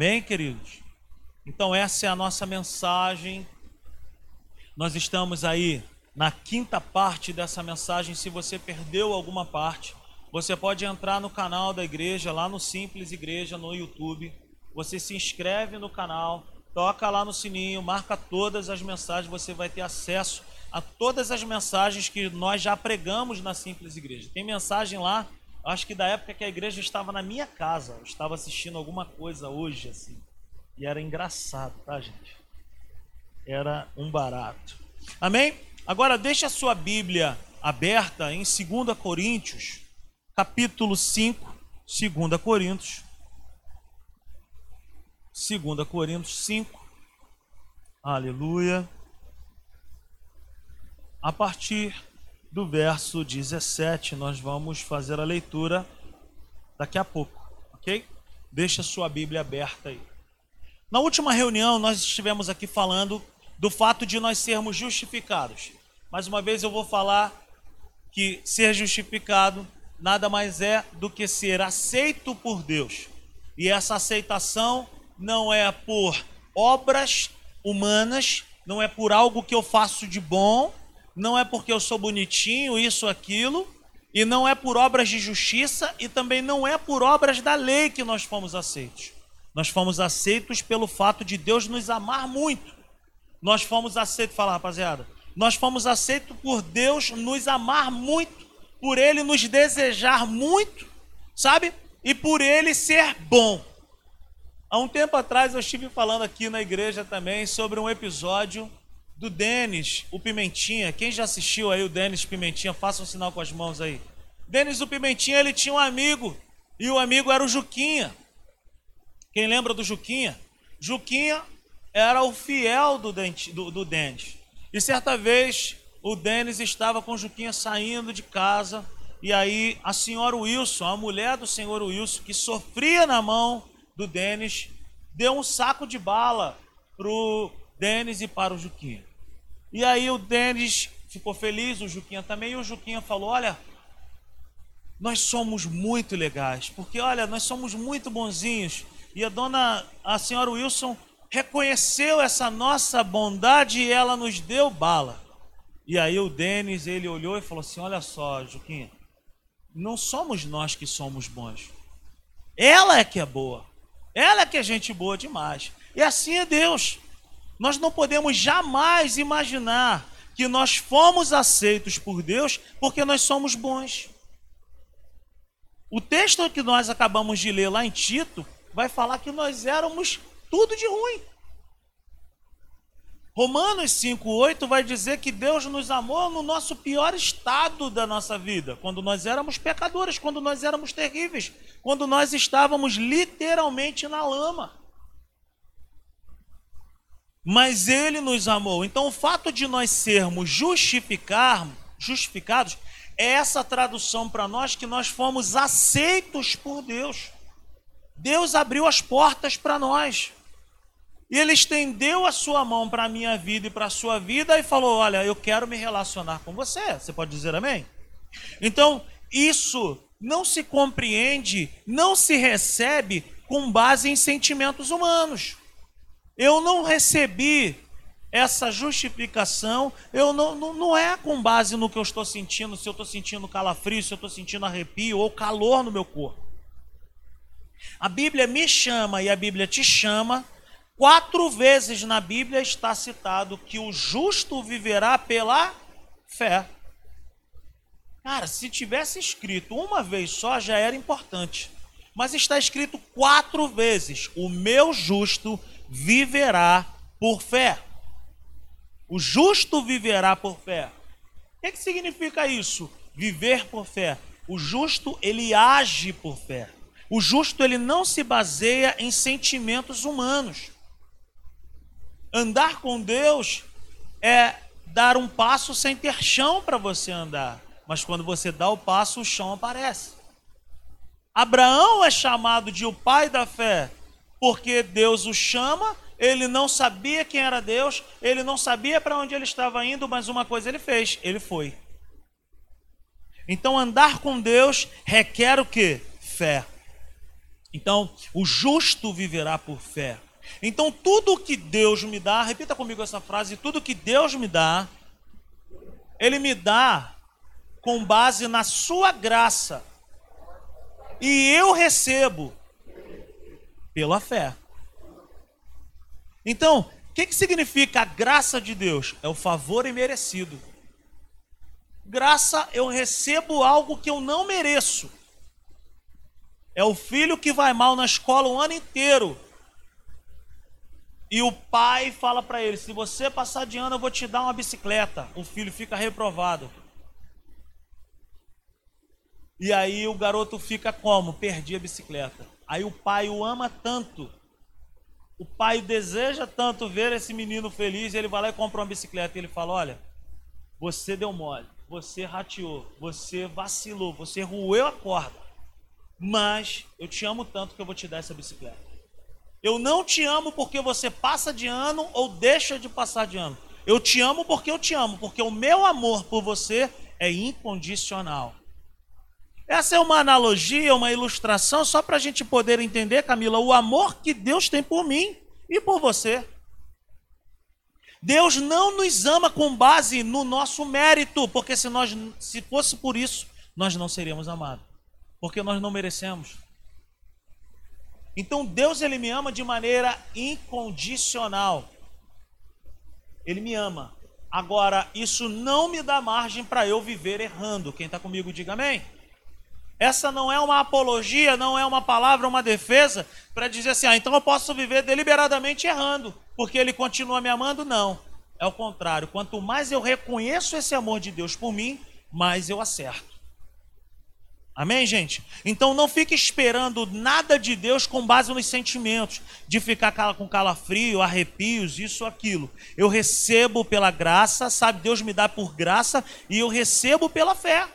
Bem, queridos? Então, essa é a nossa mensagem. Nós estamos aí na quinta parte dessa mensagem. Se você perdeu alguma parte, você pode entrar no canal da igreja, lá no Simples Igreja, no YouTube. Você se inscreve no canal, toca lá no sininho, marca todas as mensagens, você vai ter acesso a todas as mensagens que nós já pregamos na Simples Igreja. Tem mensagem lá Acho que da época que a igreja estava na minha casa, eu estava assistindo alguma coisa hoje, assim. E era engraçado, tá, gente? Era um barato. Amém? Agora deixa a sua Bíblia aberta em 2 Coríntios, capítulo 5, 2 Coríntios. 2 Coríntios 5. Aleluia. A partir do verso 17. Nós vamos fazer a leitura daqui a pouco, ok? Deixa sua Bíblia aberta aí. Na última reunião, nós estivemos aqui falando do fato de nós sermos justificados. Mais uma vez, eu vou falar que ser justificado nada mais é do que ser aceito por Deus. E essa aceitação não é por obras humanas, não é por algo que eu faço de bom, não é porque eu sou bonitinho, isso, aquilo, e não é por obras de justiça, e também não é por obras da lei que nós fomos aceitos. Nós fomos aceitos pelo fato de Deus nos amar muito. Nós fomos aceitos, fala rapaziada, nós fomos aceitos por Deus nos amar muito, por Ele nos desejar muito, sabe? E por Ele ser bom. Há um tempo atrás eu estive falando aqui na igreja também sobre um episódio do Denis, o Pimentinha. Quem já assistiu aí o Denis Pimentinha, faça um sinal com as mãos aí. Denis, o Pimentinha, ele tinha um amigo, e o amigo era o Juquinha. Quem lembra do Juquinha? Juquinha era o fiel do, do, do Denis. E certa vez, o Denis estava com o Juquinha saindo de casa, e aí a senhora Wilson, a mulher do senhor Wilson, que sofria na mão do Denis, deu um saco de bala pro Denis e para o Juquinha. E aí o Denis ficou feliz, o Juquinha também, e o Juquinha falou: Olha, nós somos muito legais, porque olha, nós somos muito bonzinhos. E a dona, a senhora Wilson, reconheceu essa nossa bondade e ela nos deu bala. E aí o Denis, ele olhou e falou assim: Olha só, Juquinha, não somos nós que somos bons. Ela é que é boa. Ela é que é gente boa demais. E assim é Deus. Nós não podemos jamais imaginar que nós fomos aceitos por Deus porque nós somos bons. O texto que nós acabamos de ler lá em Tito vai falar que nós éramos tudo de ruim. Romanos 5,8 vai dizer que Deus nos amou no nosso pior estado da nossa vida, quando nós éramos pecadores, quando nós éramos terríveis, quando nós estávamos literalmente na lama mas ele nos amou. Então, o fato de nós sermos justificar, justificados é essa tradução para nós que nós fomos aceitos por Deus. Deus abriu as portas para nós. E ele estendeu a sua mão para a minha vida e para a sua vida e falou: Olha, eu quero me relacionar com você. Você pode dizer amém? Então, isso não se compreende, não se recebe com base em sentimentos humanos. Eu não recebi essa justificação, eu não, não, não é com base no que eu estou sentindo, se eu estou sentindo calafrio, se eu estou sentindo arrepio ou calor no meu corpo. A Bíblia me chama e a Bíblia te chama. Quatro vezes na Bíblia está citado que o justo viverá pela fé. Cara, se tivesse escrito uma vez só já era importante. Mas está escrito quatro vezes: o meu justo viverá por fé. O justo viverá por fé. O que, que significa isso? Viver por fé. O justo, ele age por fé. O justo, ele não se baseia em sentimentos humanos. Andar com Deus é dar um passo sem ter chão para você andar. Mas quando você dá o passo, o chão aparece. Abraão é chamado de o pai da fé, porque Deus o chama, ele não sabia quem era Deus, ele não sabia para onde ele estava indo, mas uma coisa ele fez, ele foi. Então andar com Deus requer o que? Fé. Então, o justo viverá por fé. Então, tudo que Deus me dá, repita comigo essa frase: tudo que Deus me dá, Ele me dá com base na Sua graça. E eu recebo pela fé. Então, o que, que significa a graça de Deus? É o favor imerecido. Graça, eu recebo algo que eu não mereço. É o filho que vai mal na escola o ano inteiro. E o pai fala para ele: se você passar de ano, eu vou te dar uma bicicleta. O filho fica reprovado. E aí o garoto fica como? Perdi a bicicleta. Aí o pai o ama tanto. O pai deseja tanto ver esse menino feliz. Ele vai lá e compra uma bicicleta. E ele fala: Olha, você deu mole você rateou, você vacilou, você roeu a corda. Mas eu te amo tanto que eu vou te dar essa bicicleta. Eu não te amo porque você passa de ano ou deixa de passar de ano. Eu te amo porque eu te amo, porque o meu amor por você é incondicional. Essa é uma analogia, uma ilustração, só para a gente poder entender, Camila, o amor que Deus tem por mim e por você. Deus não nos ama com base no nosso mérito, porque se nós se fosse por isso, nós não seríamos amados, porque nós não merecemos. Então Deus ele me ama de maneira incondicional. Ele me ama. Agora, isso não me dá margem para eu viver errando. Quem está comigo, diga amém. Essa não é uma apologia, não é uma palavra, uma defesa para dizer assim, ah, então eu posso viver deliberadamente errando porque ele continua me amando? Não. É o contrário. Quanto mais eu reconheço esse amor de Deus por mim, mais eu acerto. Amém, gente? Então não fique esperando nada de Deus com base nos sentimentos, de ficar com calafrio, arrepios, isso, aquilo. Eu recebo pela graça, sabe? Deus me dá por graça e eu recebo pela fé.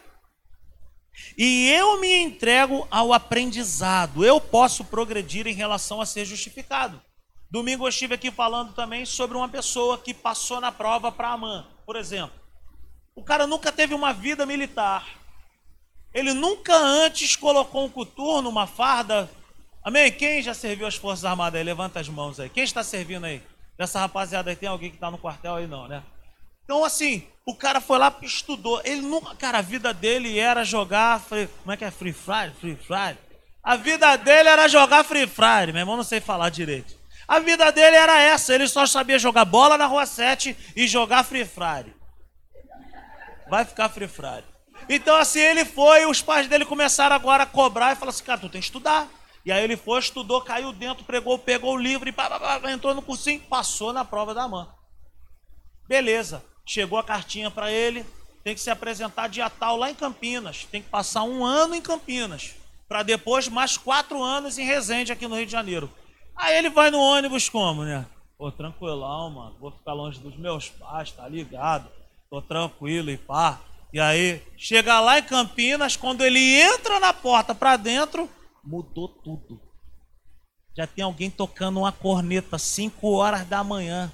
E eu me entrego ao aprendizado. Eu posso progredir em relação a ser justificado. Domingo eu estive aqui falando também sobre uma pessoa que passou na prova para Amã, por exemplo. O cara nunca teve uma vida militar. Ele nunca antes colocou um coturno, uma farda. Amém? Quem já serviu as Forças Armadas aí? Levanta as mãos aí. Quem está servindo aí? Dessa rapaziada aí, tem alguém que está no quartel aí? Não, né? Então, assim, o cara foi lá estudou. Ele nunca, cara, a vida dele era jogar. Como é que é? Free Fire? Free Fire? A vida dele era jogar Free Fire. Meu irmão, não sei falar direito. A vida dele era essa, ele só sabia jogar bola na rua 7 e jogar Free Fire. Vai ficar Free Fire. Então assim ele foi, os pais dele começaram agora a cobrar e falaram assim, cara, tu tem que estudar. E aí ele foi, estudou, caiu dentro, pegou, pegou o livro e pá, pá, pá, entrou no cursinho, passou na prova da mãe. Beleza, chegou a cartinha para ele, tem que se apresentar dia tal lá em Campinas, tem que passar um ano em Campinas, para depois mais quatro anos em Resende aqui no Rio de Janeiro. Aí ele vai no ônibus como, né? Pô, tranquilão, mano. Vou ficar longe dos meus pais, tá ligado? Tô tranquilo e pá. E aí, chega lá em Campinas, quando ele entra na porta para dentro, mudou tudo. Já tem alguém tocando uma corneta 5 horas da manhã.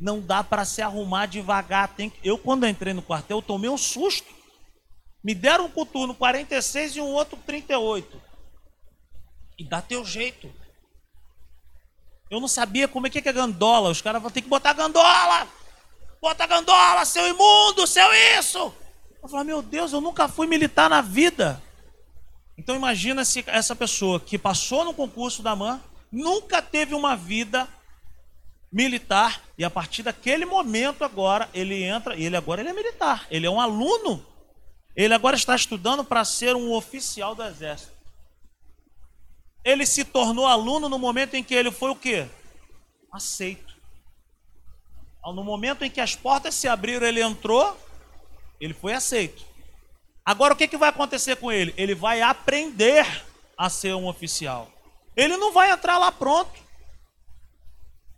Não dá para se arrumar devagar. Tem... Eu, quando entrei no quartel, tomei um susto. Me deram um coturno 46 e um outro 38. E dá teu jeito. Eu não sabia como é que é gandola. Os caras vão ter que botar gandola. Bota gandola, seu imundo, seu isso. Eu falei, meu Deus, eu nunca fui militar na vida. Então imagina se essa pessoa que passou no concurso da MAN, nunca teve uma vida militar e a partir daquele momento agora ele entra, ele agora ele é militar, ele é um aluno. Ele agora está estudando para ser um oficial do exército. Ele se tornou aluno no momento em que ele foi o quê? Aceito. No momento em que as portas se abriram, ele entrou, ele foi aceito. Agora o que, que vai acontecer com ele? Ele vai aprender a ser um oficial. Ele não vai entrar lá pronto.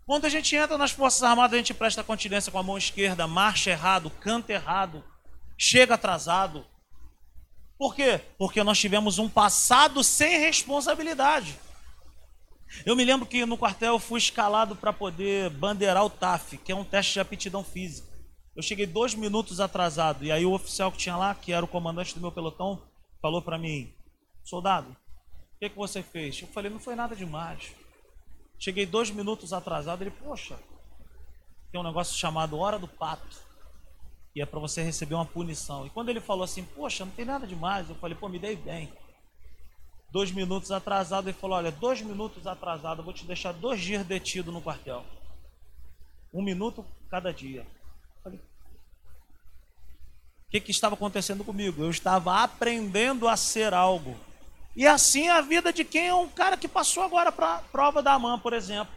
Quando a gente entra nas Forças Armadas, a gente presta continência com a mão esquerda, marcha errado, canta errado, chega atrasado, por quê? Porque nós tivemos um passado sem responsabilidade. Eu me lembro que no quartel eu fui escalado para poder bandeirar o TAF, que é um teste de aptidão física. Eu cheguei dois minutos atrasado, e aí o oficial que tinha lá, que era o comandante do meu pelotão, falou para mim: Soldado, que, que você fez? Eu falei, não foi nada demais. Cheguei dois minutos atrasado. Ele, poxa, tem um negócio chamado Hora do Pato. E é para você receber uma punição. E quando ele falou assim, poxa, não tem nada demais. Eu falei, pô, me dei bem. Dois minutos atrasado, ele falou, olha, dois minutos atrasado, eu vou te deixar dois dias detido no quartel. Um minuto cada dia. Eu falei, o que, que estava acontecendo comigo? Eu estava aprendendo a ser algo. E assim é a vida de quem é um cara que passou agora para a prova da AMAN, por exemplo.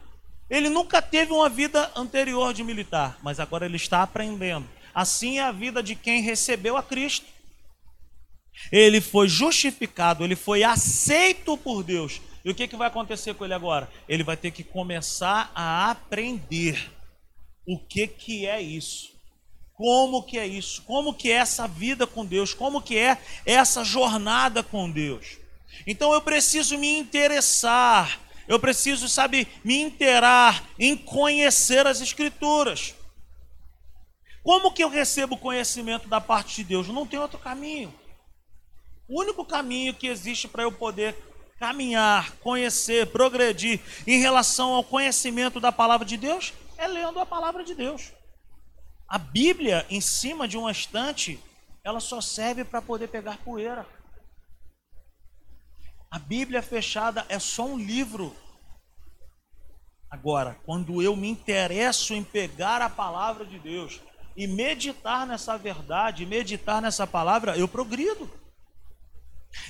Ele nunca teve uma vida anterior de militar, mas agora ele está aprendendo. Assim é a vida de quem recebeu a Cristo. Ele foi justificado, ele foi aceito por Deus. E o que, que vai acontecer com ele agora? Ele vai ter que começar a aprender o que, que é isso. Como que é isso? Como que é essa vida com Deus? Como que é essa jornada com Deus? Então eu preciso me interessar, eu preciso, sabe, me interar em conhecer as Escrituras. Como que eu recebo conhecimento da parte de Deus? Não tem outro caminho. O único caminho que existe para eu poder caminhar, conhecer, progredir em relação ao conhecimento da palavra de Deus é lendo a palavra de Deus. A Bíblia em cima de uma estante, ela só serve para poder pegar poeira. A Bíblia fechada é só um livro. Agora, quando eu me interesso em pegar a palavra de Deus e meditar nessa verdade, meditar nessa palavra, eu progrido.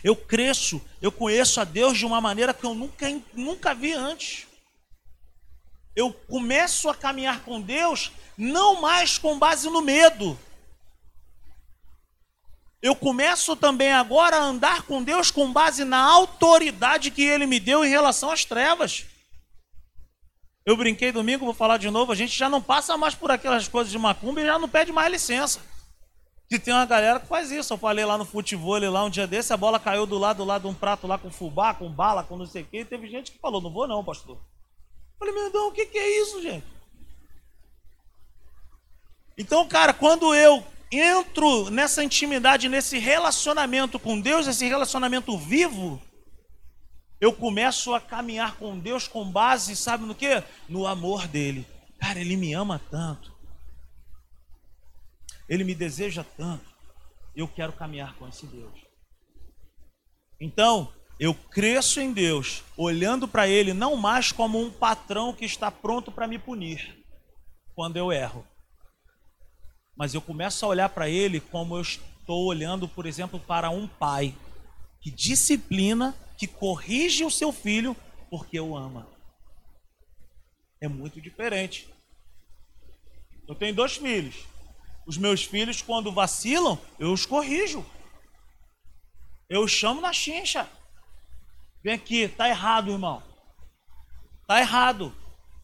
Eu cresço, eu conheço a Deus de uma maneira que eu nunca, nunca vi antes. Eu começo a caminhar com Deus não mais com base no medo, eu começo também agora a andar com Deus com base na autoridade que Ele me deu em relação às trevas. Eu brinquei domingo, vou falar de novo, a gente já não passa mais por aquelas coisas de macumba e já não pede mais licença. Que tem uma galera que faz isso. Eu falei lá no futebol lá um dia desse, a bola caiu do lado, do lado de um prato lá com fubá, com bala, com não sei o quê. E teve gente que falou, não vou não, pastor. Eu falei, meu Deus, o que, que é isso, gente? Então, cara, quando eu entro nessa intimidade, nesse relacionamento com Deus, esse relacionamento vivo, eu começo a caminhar com Deus com base, sabe no que? No amor dele. Cara, ele me ama tanto. Ele me deseja tanto. Eu quero caminhar com esse Deus. Então, eu cresço em Deus, olhando para Ele não mais como um patrão que está pronto para me punir quando eu erro, mas eu começo a olhar para ele como eu estou olhando, por exemplo, para um pai que disciplina, que corrige o seu filho porque o ama. É muito diferente. Eu tenho dois filhos. Os meus filhos, quando vacilam, eu os corrijo. Eu os chamo na chincha. Vem aqui, tá errado, irmão. Tá errado.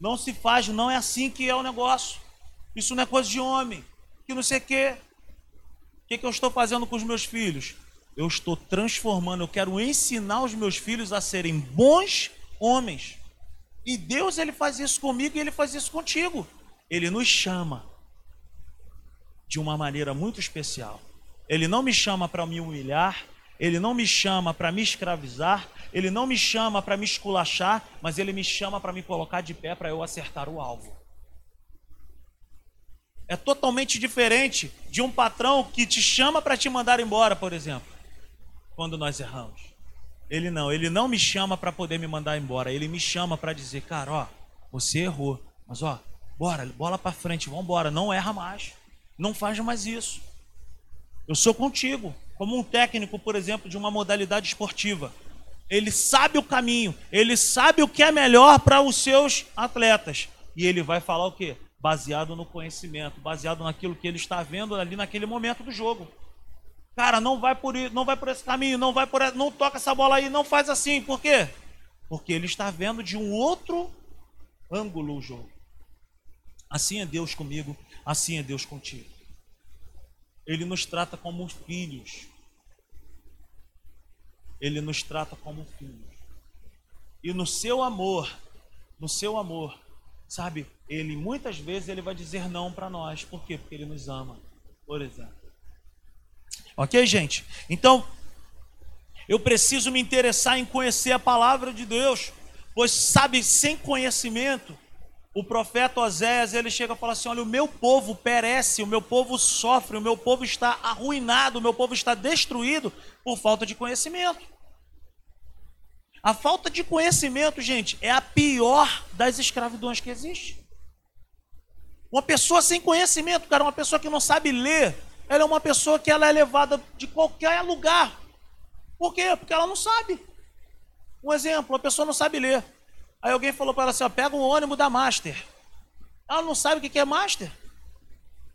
Não se faz, não é assim que é o negócio. Isso não é coisa de homem que não sei o quê. O que, que eu estou fazendo com os meus filhos? Eu estou transformando, eu quero ensinar os meus filhos a serem bons homens. E Deus, ele faz isso comigo e ele faz isso contigo. Ele nos chama de uma maneira muito especial. Ele não me chama para me humilhar, ele não me chama para me escravizar, ele não me chama para me esculachar, mas ele me chama para me colocar de pé para eu acertar o alvo. É totalmente diferente de um patrão que te chama para te mandar embora, por exemplo, quando nós erramos. Ele não, ele não me chama para poder me mandar embora, ele me chama para dizer, cara, ó, você errou, mas ó, bora, bola para frente, vamos embora, não erra mais, não faz mais isso. Eu sou contigo, como um técnico, por exemplo, de uma modalidade esportiva. Ele sabe o caminho, ele sabe o que é melhor para os seus atletas. E ele vai falar o quê? Baseado no conhecimento, baseado naquilo que ele está vendo ali naquele momento do jogo. Cara, não vai por não vai por esse caminho, não vai por não toca essa bola aí, não faz assim. Por quê? Porque ele está vendo de um outro ângulo o jogo. Assim é Deus comigo, assim é Deus contigo. Ele nos trata como filhos. Ele nos trata como filhos. E no seu amor, no seu amor, sabe, ele muitas vezes ele vai dizer não para nós. Por quê? Porque ele nos ama, por exemplo. Ok, gente? Então, Eu preciso me interessar em conhecer a palavra de Deus, pois sabe, sem conhecimento, o profeta Oséias, ele chega e fala assim: "Olha, o meu povo perece, o meu povo sofre, o meu povo está arruinado, o meu povo está destruído por falta de conhecimento". A falta de conhecimento, gente, é a pior das escravidões que existe. Uma pessoa sem conhecimento, cara, uma pessoa que não sabe ler, ela é uma pessoa que ela é levada de qualquer lugar. Por quê? Porque ela não sabe. Um exemplo, a pessoa não sabe ler. Aí alguém falou para ela assim: ó, pega o ônibus da Master. Ela não sabe o que é Master.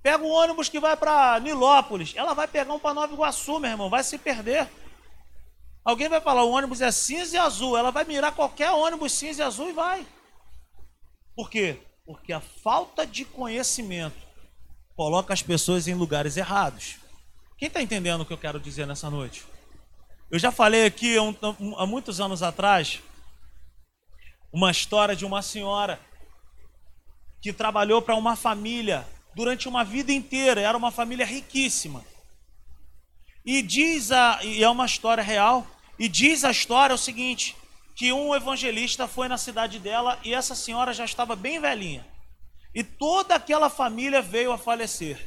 Pega o ônibus que vai para Nilópolis. Ela vai pegar um para Nova Iguaçu, meu irmão, vai se perder. Alguém vai falar, o ônibus é cinza e azul. Ela vai mirar qualquer ônibus cinza e azul e vai. Por quê? Porque a falta de conhecimento coloca as pessoas em lugares errados. Quem está entendendo o que eu quero dizer nessa noite? Eu já falei aqui há muitos anos atrás uma história de uma senhora que trabalhou para uma família durante uma vida inteira, era uma família riquíssima. E diz a, e é uma história real, e diz a história o seguinte: que um evangelista foi na cidade dela e essa senhora já estava bem velhinha. E toda aquela família veio a falecer.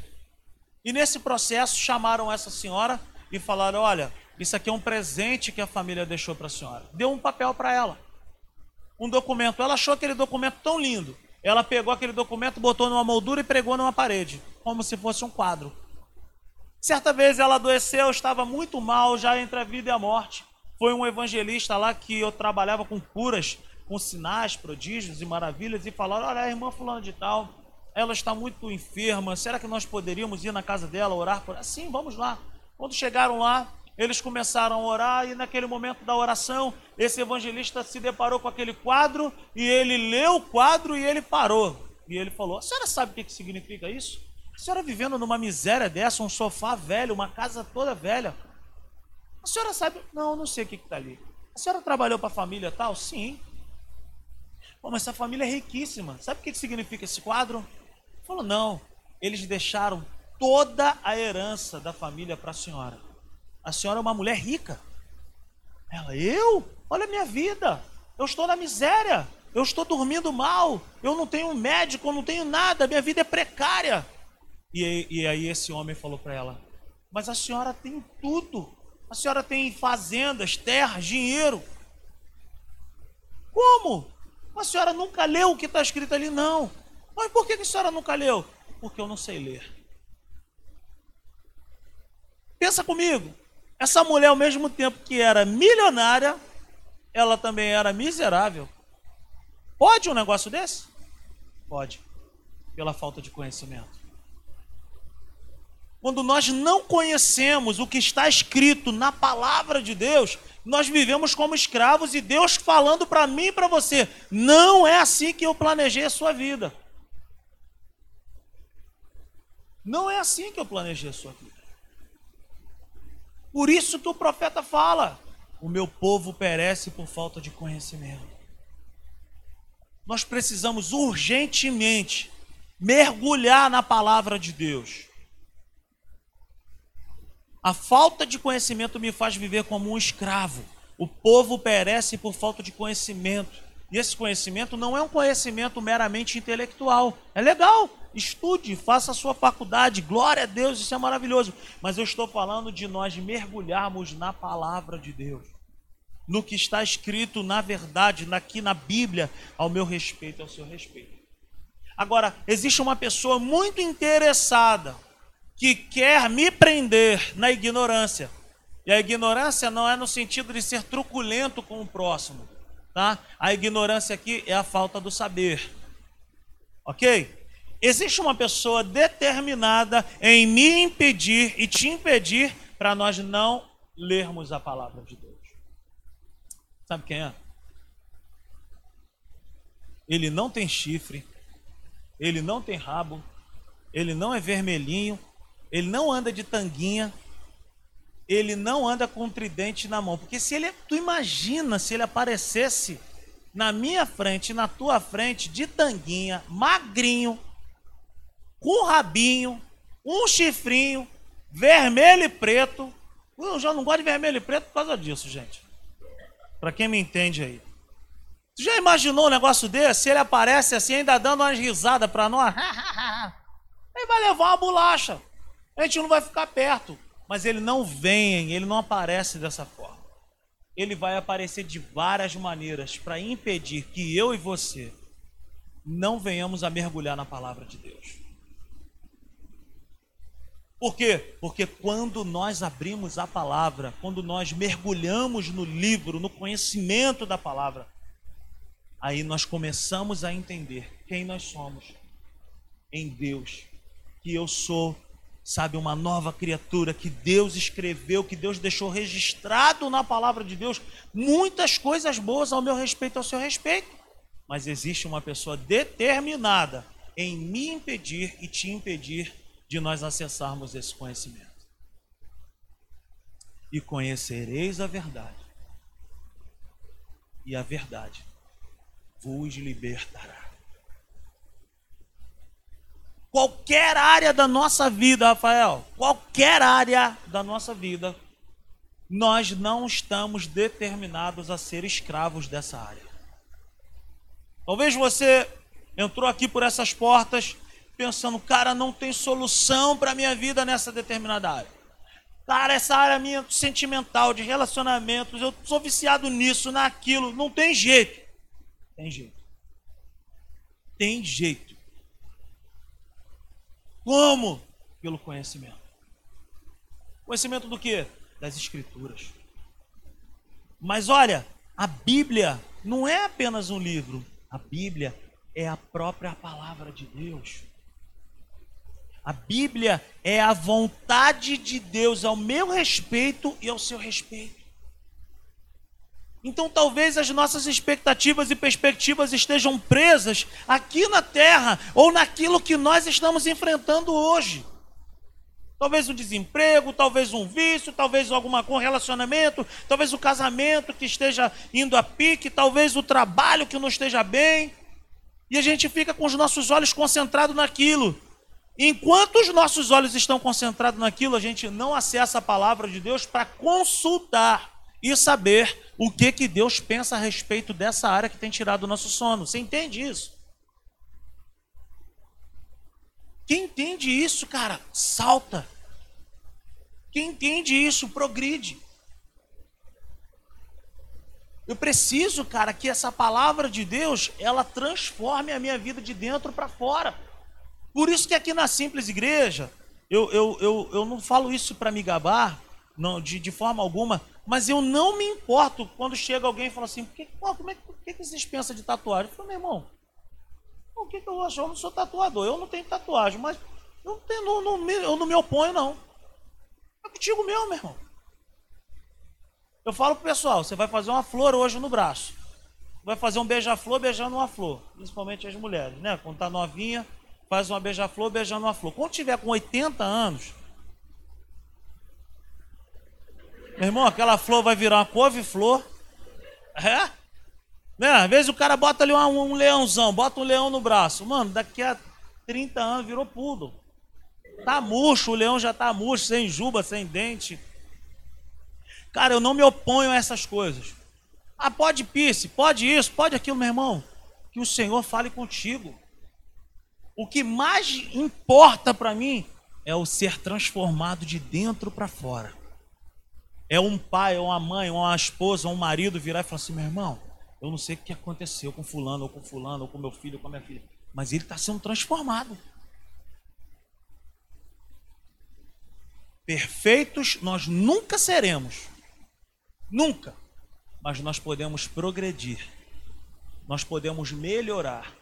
E nesse processo chamaram essa senhora e falaram: Olha, isso aqui é um presente que a família deixou para a senhora. Deu um papel para ela. Um documento. Ela achou aquele documento tão lindo. Ela pegou aquele documento, botou numa moldura e pregou numa parede, como se fosse um quadro. Certa vez ela adoeceu, estava muito mal, já entre a vida e a morte. Foi um evangelista lá que eu trabalhava com curas, com sinais, prodígios e maravilhas, e falaram: Olha, a irmã Fulana de Tal, ela está muito enferma, será que nós poderíamos ir na casa dela orar por ela? Sim, vamos lá. Quando chegaram lá, eles começaram a orar, e naquele momento da oração, esse evangelista se deparou com aquele quadro, e ele leu o quadro e ele parou. E ele falou: A senhora sabe o que significa isso? A senhora vivendo numa miséria dessa, um sofá velho, uma casa toda velha. A senhora sabe? Não, não sei o que está ali. A senhora trabalhou para a família tal? Sim. Mas essa família é riquíssima. Sabe o que significa esse quadro? Falou, não. Eles deixaram toda a herança da família para a senhora. A senhora é uma mulher rica. Ela, eu? Olha a minha vida. Eu estou na miséria. Eu estou dormindo mal. Eu não tenho um médico, eu não tenho nada. Minha vida é precária. E, e aí esse homem falou para ela: Mas a senhora tem tudo. A senhora tem fazendas, terras, dinheiro. Como? A senhora nunca leu o que está escrito ali? Não. Mas por que a senhora nunca leu? Porque eu não sei ler. Pensa comigo. Essa mulher, ao mesmo tempo que era milionária, ela também era miserável. Pode um negócio desse? Pode. Pela falta de conhecimento. Quando nós não conhecemos o que está escrito na palavra de Deus, nós vivemos como escravos e Deus falando para mim e para você: não é assim que eu planejei a sua vida. Não é assim que eu planejei a sua vida. Por isso que o profeta fala: o meu povo perece por falta de conhecimento. Nós precisamos urgentemente mergulhar na palavra de Deus. A falta de conhecimento me faz viver como um escravo. O povo perece por falta de conhecimento. E esse conhecimento não é um conhecimento meramente intelectual. É legal, estude, faça a sua faculdade, glória a Deus, isso é maravilhoso. Mas eu estou falando de nós mergulharmos na palavra de Deus, no que está escrito na verdade, aqui na Bíblia, ao meu respeito, ao seu respeito. Agora, existe uma pessoa muito interessada que quer me prender na ignorância. E a ignorância não é no sentido de ser truculento com o próximo, tá? A ignorância aqui é a falta do saber. OK? Existe uma pessoa determinada em me impedir e te impedir para nós não lermos a palavra de Deus. Sabe quem é? Ele não tem chifre, ele não tem rabo, ele não é vermelhinho, ele não anda de tanguinha, ele não anda com um tridente na mão. Porque se ele, tu imagina se ele aparecesse na minha frente, na tua frente, de tanguinha, magrinho, com rabinho, um chifrinho, vermelho e preto, Eu já não gosto de vermelho e preto por causa disso, gente. Para quem me entende aí. Você já imaginou um negócio desse? Ele aparece assim, ainda dando umas risadas para nós. Ele vai levar uma bolacha. A gente não vai ficar perto. Mas ele não vem, ele não aparece dessa forma. Ele vai aparecer de várias maneiras para impedir que eu e você não venhamos a mergulhar na palavra de Deus. Por quê? Porque quando nós abrimos a palavra, quando nós mergulhamos no livro, no conhecimento da palavra, aí nós começamos a entender quem nós somos em Deus, que eu sou, sabe, uma nova criatura, que Deus escreveu, que Deus deixou registrado na palavra de Deus muitas coisas boas ao meu respeito, ao seu respeito. Mas existe uma pessoa determinada em me impedir e te impedir de nós acessarmos esse conhecimento. E conhecereis a verdade, e a verdade vos libertará. Qualquer área da nossa vida, Rafael, qualquer área da nossa vida, nós não estamos determinados a ser escravos dessa área. Talvez você entrou aqui por essas portas pensando, cara, não tem solução para minha vida nessa determinada área. Cara, essa área minha sentimental, de relacionamentos, eu sou viciado nisso, naquilo, não tem jeito. Tem jeito. Tem jeito. Como? Pelo conhecimento. Conhecimento do que? Das escrituras. Mas olha, a Bíblia não é apenas um livro. A Bíblia é a própria palavra de Deus. A Bíblia é a vontade de Deus ao meu respeito e ao seu respeito. Então talvez as nossas expectativas e perspectivas estejam presas aqui na terra ou naquilo que nós estamos enfrentando hoje. Talvez um desemprego, talvez um vício, talvez alguma com relacionamento, talvez o casamento que esteja indo a pique, talvez o trabalho que não esteja bem. E a gente fica com os nossos olhos concentrados naquilo. Enquanto os nossos olhos estão concentrados naquilo, a gente não acessa a palavra de Deus para consultar e saber o que, que Deus pensa a respeito dessa área que tem tirado o nosso sono. Você entende isso? Quem entende isso, cara, salta. Quem entende isso, progride. Eu preciso, cara, que essa palavra de Deus, ela transforme a minha vida de dentro para fora. Por isso que aqui na Simples Igreja, eu, eu, eu, eu não falo isso para me gabar, não, de, de forma alguma, mas eu não me importo quando chega alguém e fala assim, que, pô, como é, que, que vocês pensam de tatuagem? Eu falo, meu irmão, o que, que eu acho? Eu não sou tatuador, eu não tenho tatuagem, mas eu não, tenho, não, não, eu não me oponho, não. É contigo mesmo, meu irmão. Eu falo pro pessoal, você vai fazer uma flor hoje no braço. Vai fazer um beija-flor beijando uma flor. Principalmente as mulheres, né? Quando tá novinha, faz uma beija-flor beijando uma flor. Quando tiver com 80 anos, meu irmão, aquela flor vai virar uma couve-flor. É? Né? Às vezes o cara bota ali um, um leãozão, bota um leão no braço. Mano, daqui a 30 anos virou pudo. Tá murcho, o leão já tá murcho, sem juba, sem dente. Cara, eu não me oponho a essas coisas. Ah, pode pisse, pode isso, pode aquilo, meu irmão. Que o Senhor fale contigo. O que mais importa para mim é o ser transformado de dentro para fora. É um pai, ou uma mãe, ou uma esposa, ou um marido virar e falar assim: meu irmão, eu não sei o que aconteceu com fulano, ou com fulano, ou com meu filho, ou com minha filha, mas ele está sendo transformado. Perfeitos nós nunca seremos, nunca, mas nós podemos progredir, nós podemos melhorar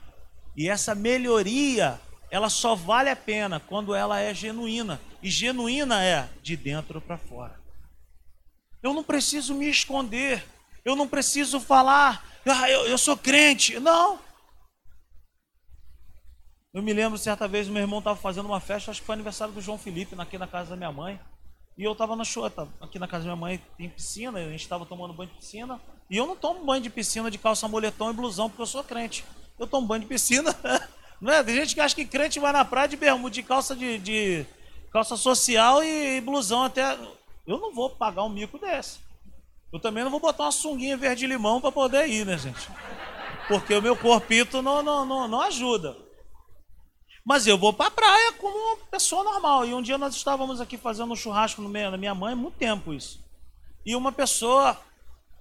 e essa melhoria, ela só vale a pena quando ela é genuína. E genuína é de dentro para fora. Eu não preciso me esconder. Eu não preciso falar, ah, eu, eu sou crente. Não. Eu me lembro certa vez, meu irmão estava fazendo uma festa, acho que foi aniversário do João Felipe, aqui na casa da minha mãe. E eu estava na chuva, aqui na casa da minha mãe tem piscina, a gente estava tomando banho de piscina. E eu não tomo banho de piscina de calça moletom e blusão, porque eu sou crente eu tomo banho de piscina. Não é? Tem gente que acha que crente vai na praia de bermuda, de calça de, de calça social e, blusão até. Eu não vou pagar um mico desse. Eu também não vou botar uma sunguinha verde limão para poder ir, né, gente? Porque o meu corpito não, não, não, não ajuda. Mas eu vou para a praia como uma pessoa normal. E um dia nós estávamos aqui fazendo um churrasco no meio da minha mãe, muito tempo isso. E uma pessoa,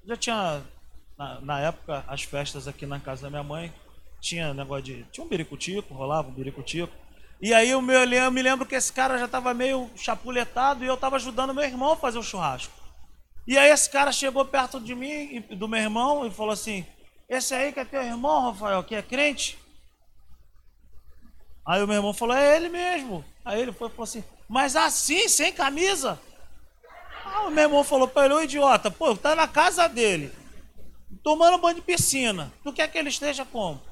já tinha, na, na, época, as festas aqui na casa da minha mãe, tinha negócio de. Tinha um biricutico, rolava um biricutico. E aí eu me, eu me lembro que esse cara já estava meio chapuletado e eu estava ajudando meu irmão a fazer o churrasco. E aí esse cara chegou perto de mim, do meu irmão, e falou assim: Esse aí que é teu irmão, Rafael, que é crente? Aí o meu irmão falou: É ele mesmo. Aí ele foi, falou assim: Mas assim, sem camisa? Aí o meu irmão falou para ele: Ô idiota, pô, tá na casa dele, tomando banho de piscina. Tu quer que ele esteja como?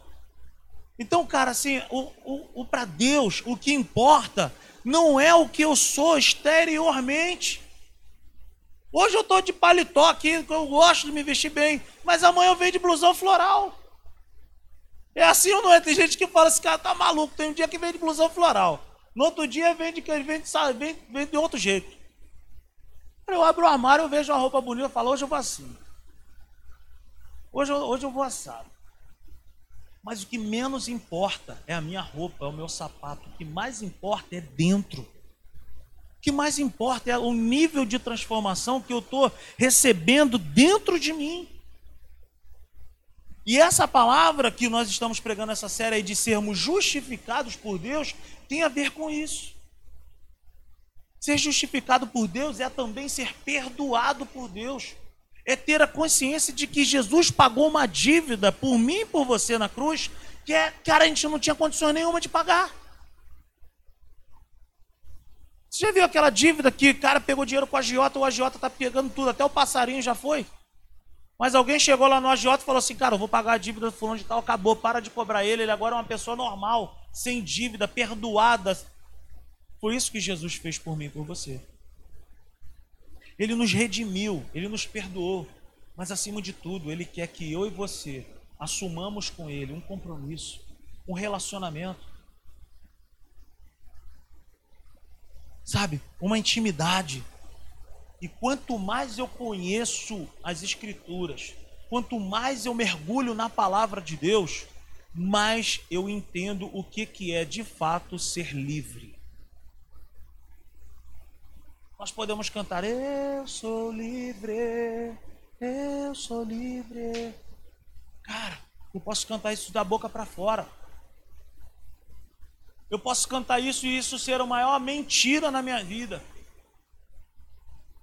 Então, cara, assim, o, o, o para Deus, o que importa não é o que eu sou exteriormente. Hoje eu estou de paletó aqui, eu gosto de me vestir bem, mas amanhã eu venho de blusão floral. É assim ou não é? Tem gente que fala, esse cara tá maluco, tem um dia que vem de blusão floral. No outro dia vem de, vem de, vem, vem de outro jeito. Eu abro o armário, eu vejo uma roupa bonita, eu falo, hoje eu vou assim. Hoje, hoje eu vou assado. Mas o que menos importa é a minha roupa, é o meu sapato. O que mais importa é dentro que mais importa é o nível de transformação que eu estou recebendo dentro de mim. E essa palavra que nós estamos pregando essa série de sermos justificados por Deus tem a ver com isso. Ser justificado por Deus é também ser perdoado por Deus. É ter a consciência de que Jesus pagou uma dívida por mim e por você na cruz, que é, cara, a gente não tinha condições nenhuma de pagar. Você já viu aquela dívida que o cara pegou dinheiro com a agiota, o agiota tá pegando tudo, até o passarinho já foi? Mas alguém chegou lá no agiota e falou assim, cara, eu vou pagar a dívida do fulano de tal, acabou, para de cobrar ele, ele agora é uma pessoa normal, sem dívida, perdoada. Foi isso que Jesus fez por mim e por você. Ele nos redimiu, ele nos perdoou, mas acima de tudo, ele quer que eu e você assumamos com ele um compromisso, um relacionamento. sabe, uma intimidade. E quanto mais eu conheço as Escrituras, quanto mais eu mergulho na palavra de Deus, mais eu entendo o que, que é de fato ser livre. Nós podemos cantar: Eu sou livre, eu sou livre. Cara, eu posso cantar isso da boca para fora. Eu posso cantar isso e isso ser a maior mentira na minha vida.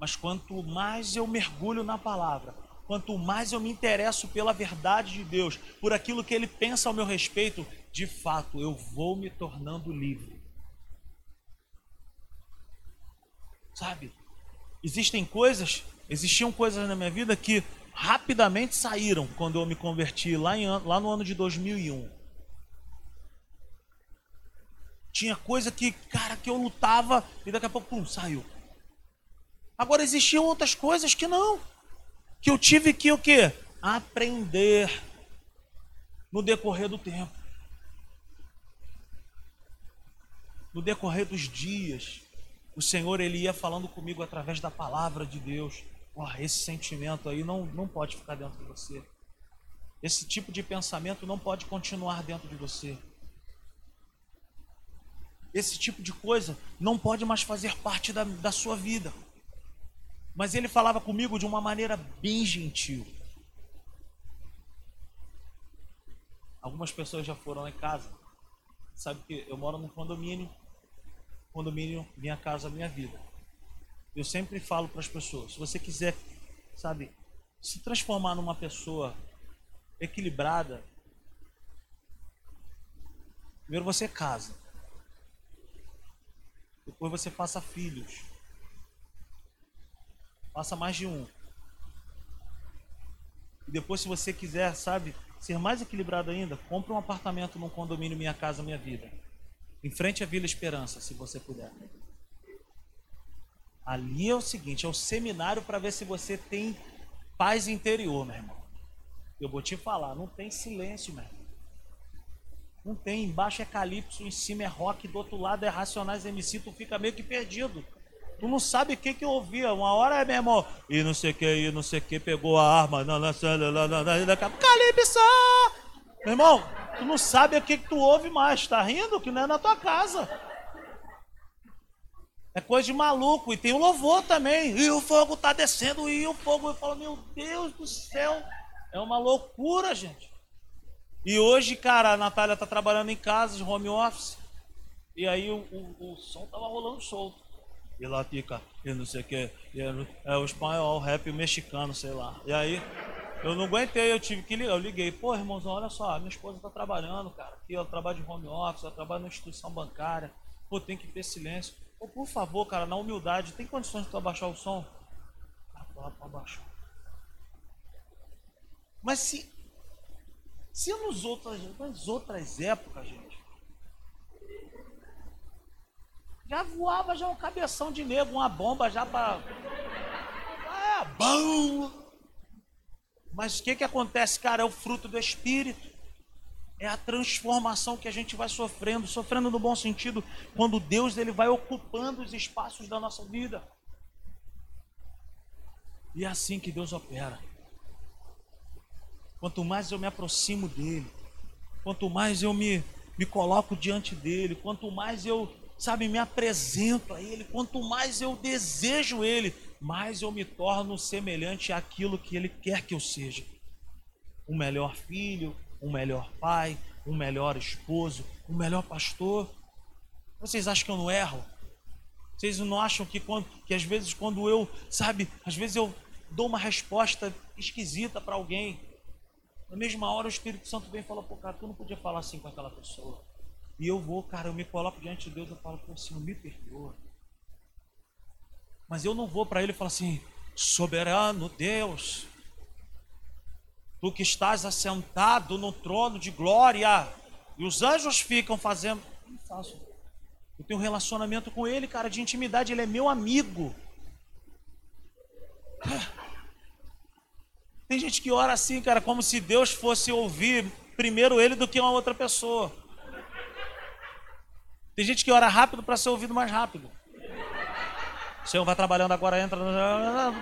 Mas quanto mais eu mergulho na palavra, quanto mais eu me interesso pela verdade de Deus, por aquilo que Ele pensa ao meu respeito, de fato eu vou me tornando livre. Sabe? Existem coisas, existiam coisas na minha vida que rapidamente saíram quando eu me converti lá, em, lá no ano de 2001. Tinha coisa que, cara, que eu lutava e daqui a pouco, pum, saiu. Agora existiam outras coisas que não. Que eu tive que o quê? Aprender no decorrer do tempo. No decorrer dos dias, o Senhor ele ia falando comigo através da palavra de Deus. Oh, esse sentimento aí não, não pode ficar dentro de você. Esse tipo de pensamento não pode continuar dentro de você esse tipo de coisa não pode mais fazer parte da, da sua vida. Mas ele falava comigo de uma maneira bem gentil. Algumas pessoas já foram lá em casa. Sabe que eu moro num condomínio. Condomínio, minha casa, minha vida. Eu sempre falo para as pessoas: se você quiser, sabe, se transformar numa pessoa equilibrada, primeiro você casa. Depois você faça filhos. Faça mais de um. E depois, se você quiser, sabe, ser mais equilibrado ainda, compre um apartamento num condomínio Minha Casa Minha Vida. Em frente à Vila Esperança, se você puder. Ali é o seguinte, é o seminário para ver se você tem paz interior, meu irmão. Eu vou te falar, não tem silêncio, meu irmão. Não tem, embaixo é Calypso, em cima é rock, do outro lado é Racionais MC, tu fica meio que perdido. Tu não sabe o que que eu ouvia. Uma hora é mesmo, e não sei o que, e não sei o que, pegou a arma, Calypso! Meu irmão, tu não sabe o que que tu ouve mais, tá rindo? Que não é na tua casa. É coisa de maluco. E tem o louvor também. E o fogo tá descendo, e o fogo. Eu falo, meu Deus do céu. É uma loucura, gente. E hoje, cara, a Natália tá trabalhando em casa, de home office. E aí o, o, o som tava rolando solto. E lá fica, e não sei o que, é, é o espanhol, rap mexicano, sei lá. E aí eu não aguentei, eu tive que ligar. Eu liguei, pô, irmãozão, olha só, minha esposa tá trabalhando, cara. Aqui eu trabalho de home office, eu trabalho na instituição bancária. Pô, tem que ter silêncio. Pô, por favor, cara, na humildade, tem condições de tu abaixar o som? Ah, pode abaixar. Mas se, se nos outras, nas outras épocas, gente, já voava já um cabeção de negro, uma bomba já para. Ah, bom! Mas o que, que acontece, cara? É o fruto do Espírito. É a transformação que a gente vai sofrendo, sofrendo no bom sentido, quando Deus ele vai ocupando os espaços da nossa vida. E é assim que Deus opera. Quanto mais eu me aproximo dele, quanto mais eu me, me coloco diante dele, quanto mais eu, sabe, me apresento a ele, quanto mais eu desejo ele, mais eu me torno semelhante àquilo que ele quer que eu seja. Um melhor filho, um melhor pai, um melhor esposo, um melhor pastor. Vocês acham que eu não erro? Vocês não acham que, quando, que às vezes quando eu, sabe, às vezes eu dou uma resposta esquisita para alguém, na mesma hora o Espírito Santo vem e fala, pô, cara, tu não podia falar assim com aquela pessoa. E eu vou, cara, eu me coloco diante de Deus, eu falo, pô, Senhor, me perdoa. Mas eu não vou para ele e falo assim, soberano Deus, tu que estás assentado no trono de glória, e os anjos ficam fazendo. Não faço. Eu tenho um relacionamento com ele, cara, de intimidade, ele é meu amigo. Tem gente que ora assim, cara, como se Deus fosse ouvir primeiro ele do que uma outra pessoa. Tem gente que ora rápido para ser ouvido mais rápido. O Senhor vai trabalhando agora, entra.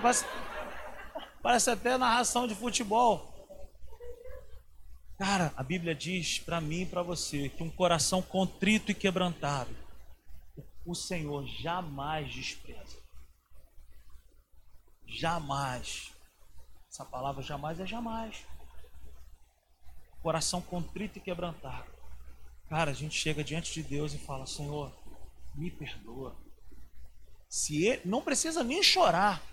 Parece, parece até narração de futebol. Cara, a Bíblia diz para mim e para você que um coração contrito e quebrantado, o Senhor jamais despreza. Jamais. Essa palavra jamais é jamais. Coração contrito e quebrantado. Cara, a gente chega diante de Deus e fala: Senhor, me perdoa. Se ele, não precisa nem chorar,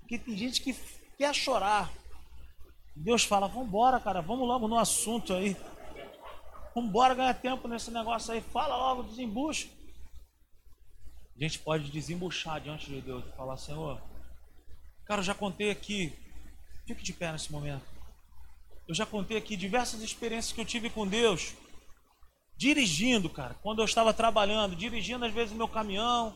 porque tem gente que quer chorar. Deus fala: Vamos embora, cara, vamos logo no assunto aí. Vamos embora ganhar tempo nesse negócio aí. Fala logo, desembucha. A gente pode desembuchar diante de Deus e falar: Senhor, cara, eu já contei aqui Fique de pé nesse momento. Eu já contei aqui diversas experiências que eu tive com Deus, dirigindo, cara. Quando eu estava trabalhando, dirigindo às vezes o meu caminhão,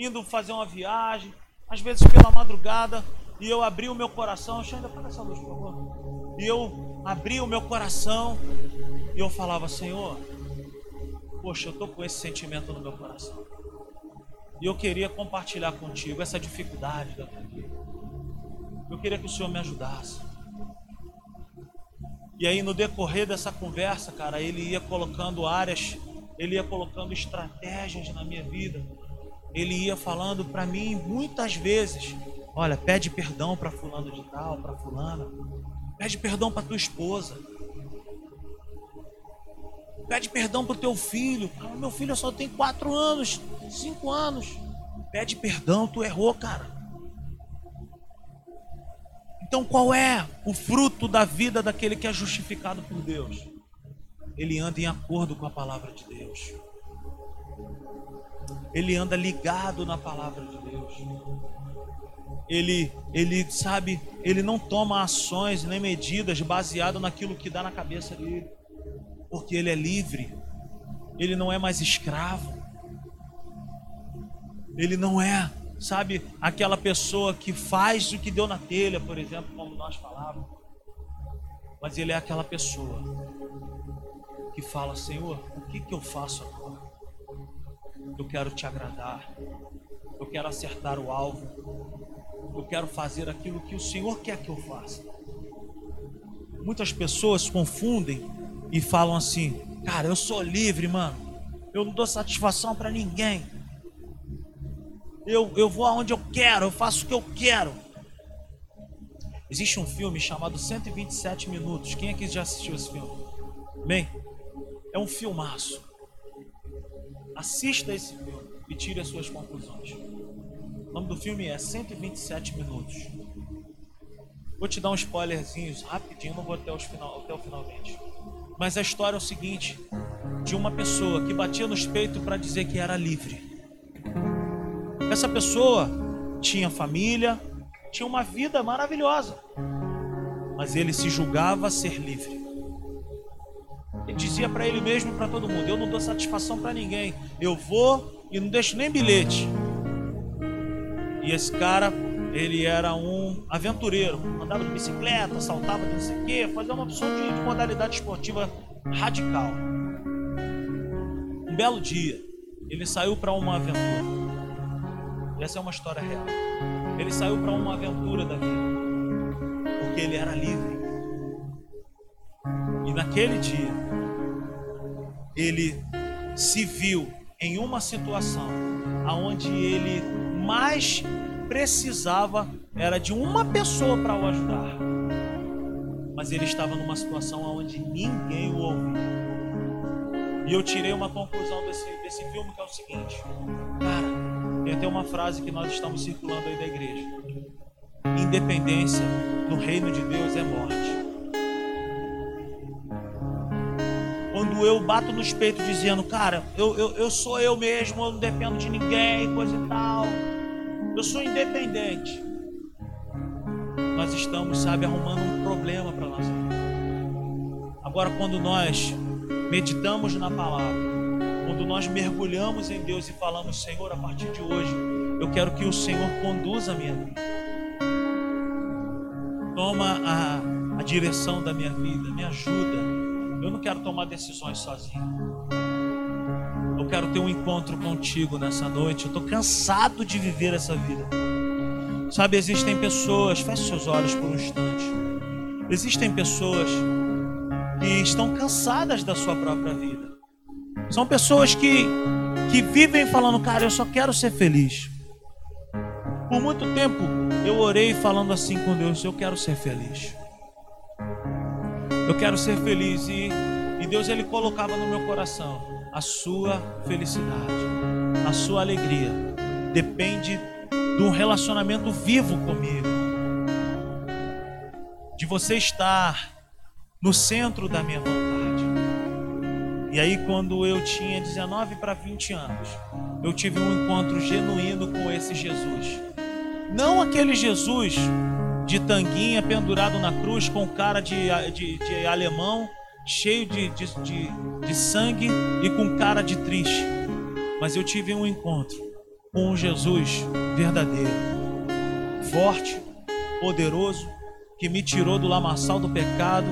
indo fazer uma viagem, às vezes pela madrugada, e eu abri o meu coração. Xanda, apaga essa luz, por favor. E eu abri o meu coração e eu falava: Senhor, poxa, eu estou com esse sentimento no meu coração. E eu queria compartilhar contigo essa dificuldade da minha vida. Eu queria que o Senhor me ajudasse. E aí, no decorrer dessa conversa, cara, ele ia colocando áreas, ele ia colocando estratégias na minha vida. Ele ia falando para mim muitas vezes: olha, pede perdão para fulano de tal, para fulana. Pede perdão para tua esposa. Pede perdão para o teu filho. Ah, meu filho só tem quatro anos, cinco anos. Pede perdão, tu errou, cara. Então, qual é o fruto da vida daquele que é justificado por Deus? Ele anda em acordo com a palavra de Deus. Ele anda ligado na palavra de Deus. Ele, ele sabe, ele não toma ações nem medidas baseado naquilo que dá na cabeça dele, porque ele é livre. Ele não é mais escravo. Ele não é sabe, aquela pessoa que faz o que deu na telha, por exemplo, como nós falávamos. Mas ele é aquela pessoa que fala: Senhor, o que, que eu faço agora? Eu quero te agradar. Eu quero acertar o alvo. Eu quero fazer aquilo que o Senhor quer que eu faça. Muitas pessoas confundem e falam assim: Cara, eu sou livre, mano. Eu não dou satisfação para ninguém. Eu, eu vou aonde eu quero, eu faço o que eu quero. Existe um filme chamado 127 Minutos. Quem aqui já assistiu esse filme? Bem, é um filmaço. Assista esse filme e tire as suas conclusões. O nome do filme é 127 Minutos. Vou te dar um spoilerzinho rapidinho, não vou até, os final, até o finalmente. Mas a história é o seguinte: de uma pessoa que batia nos peitos para dizer que era livre. Essa pessoa tinha família, tinha uma vida maravilhosa, mas ele se julgava ser livre. Ele dizia para ele mesmo e para todo mundo: Eu não dou satisfação para ninguém, eu vou e não deixo nem bilhete. E esse cara ele era um aventureiro, andava de bicicleta, saltava de não sei o quê, fazia uma opção de, de modalidade esportiva radical. Um belo dia, ele saiu para uma aventura. Essa é uma história real. Ele saiu para uma aventura da vida, porque ele era livre. E naquele dia, ele se viu em uma situação aonde ele mais precisava era de uma pessoa para o ajudar. Mas ele estava numa situação onde ninguém o ouvia. E eu tirei uma conclusão desse, desse filme que é o seguinte: Cara, tem até uma frase que nós estamos circulando aí da igreja: Independência no reino de Deus é morte. Eu bato nos peitos dizendo, cara, eu, eu, eu sou eu mesmo, eu não dependo de ninguém, coisa e tal eu sou independente. Nós estamos, sabe, arrumando um problema para nós. Agora, quando nós meditamos na palavra, quando nós mergulhamos em Deus e falamos, Senhor, a partir de hoje, eu quero que o Senhor conduza a minha vida. Toma a, a direção da minha vida, me ajuda. Eu não quero tomar decisões sozinho quero ter um encontro contigo nessa noite. Eu estou cansado de viver essa vida. Sabe, existem pessoas, feche seus olhos por um instante. Existem pessoas que estão cansadas da sua própria vida. São pessoas que, que vivem falando, cara, eu só quero ser feliz. Por muito tempo eu orei falando assim com Deus, eu quero ser feliz. Eu quero ser feliz e, e Deus ele colocava no meu coração a sua felicidade, a sua alegria depende de um relacionamento vivo comigo, de você estar no centro da minha vontade. E aí, quando eu tinha 19 para 20 anos, eu tive um encontro genuíno com esse Jesus. Não aquele Jesus de tanguinha pendurado na cruz com cara de, de, de alemão cheio de, de, de, de sangue e com cara de triste. Mas eu tive um encontro com um Jesus verdadeiro, forte, poderoso, que me tirou do lamaçal do pecado,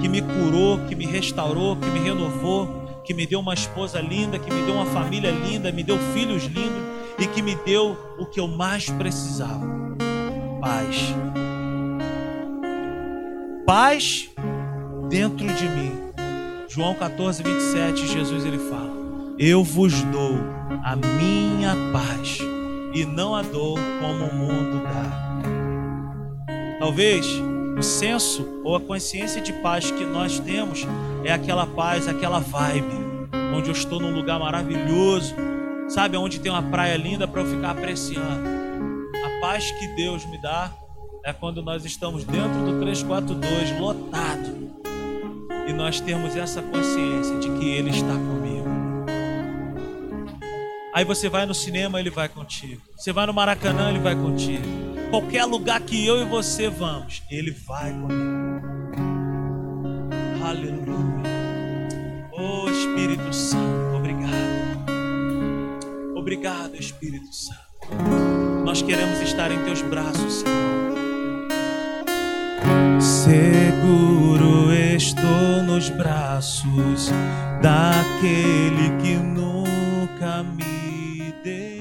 que me curou, que me restaurou, que me renovou, que me deu uma esposa linda, que me deu uma família linda, me deu filhos lindos e que me deu o que eu mais precisava: paz. Paz dentro de mim. João 14, 27, Jesus ele fala: Eu vos dou a minha paz e não a dou como o mundo dá. Talvez o senso ou a consciência de paz que nós temos é aquela paz, aquela vibe, onde eu estou num lugar maravilhoso, sabe, onde tem uma praia linda para eu ficar apreciando. A paz que Deus me dá é quando nós estamos dentro do 342 lotado e nós termos essa consciência de que Ele está comigo. Aí você vai no cinema, Ele vai contigo. Você vai no Maracanã, Ele vai contigo. Qualquer lugar que eu e você vamos, Ele vai comigo. Aleluia. Oh Espírito Santo, obrigado. Obrigado, Espírito Santo. Nós queremos estar em teus braços, Senhor. Seguro estou nos braços daquele que nunca me deu.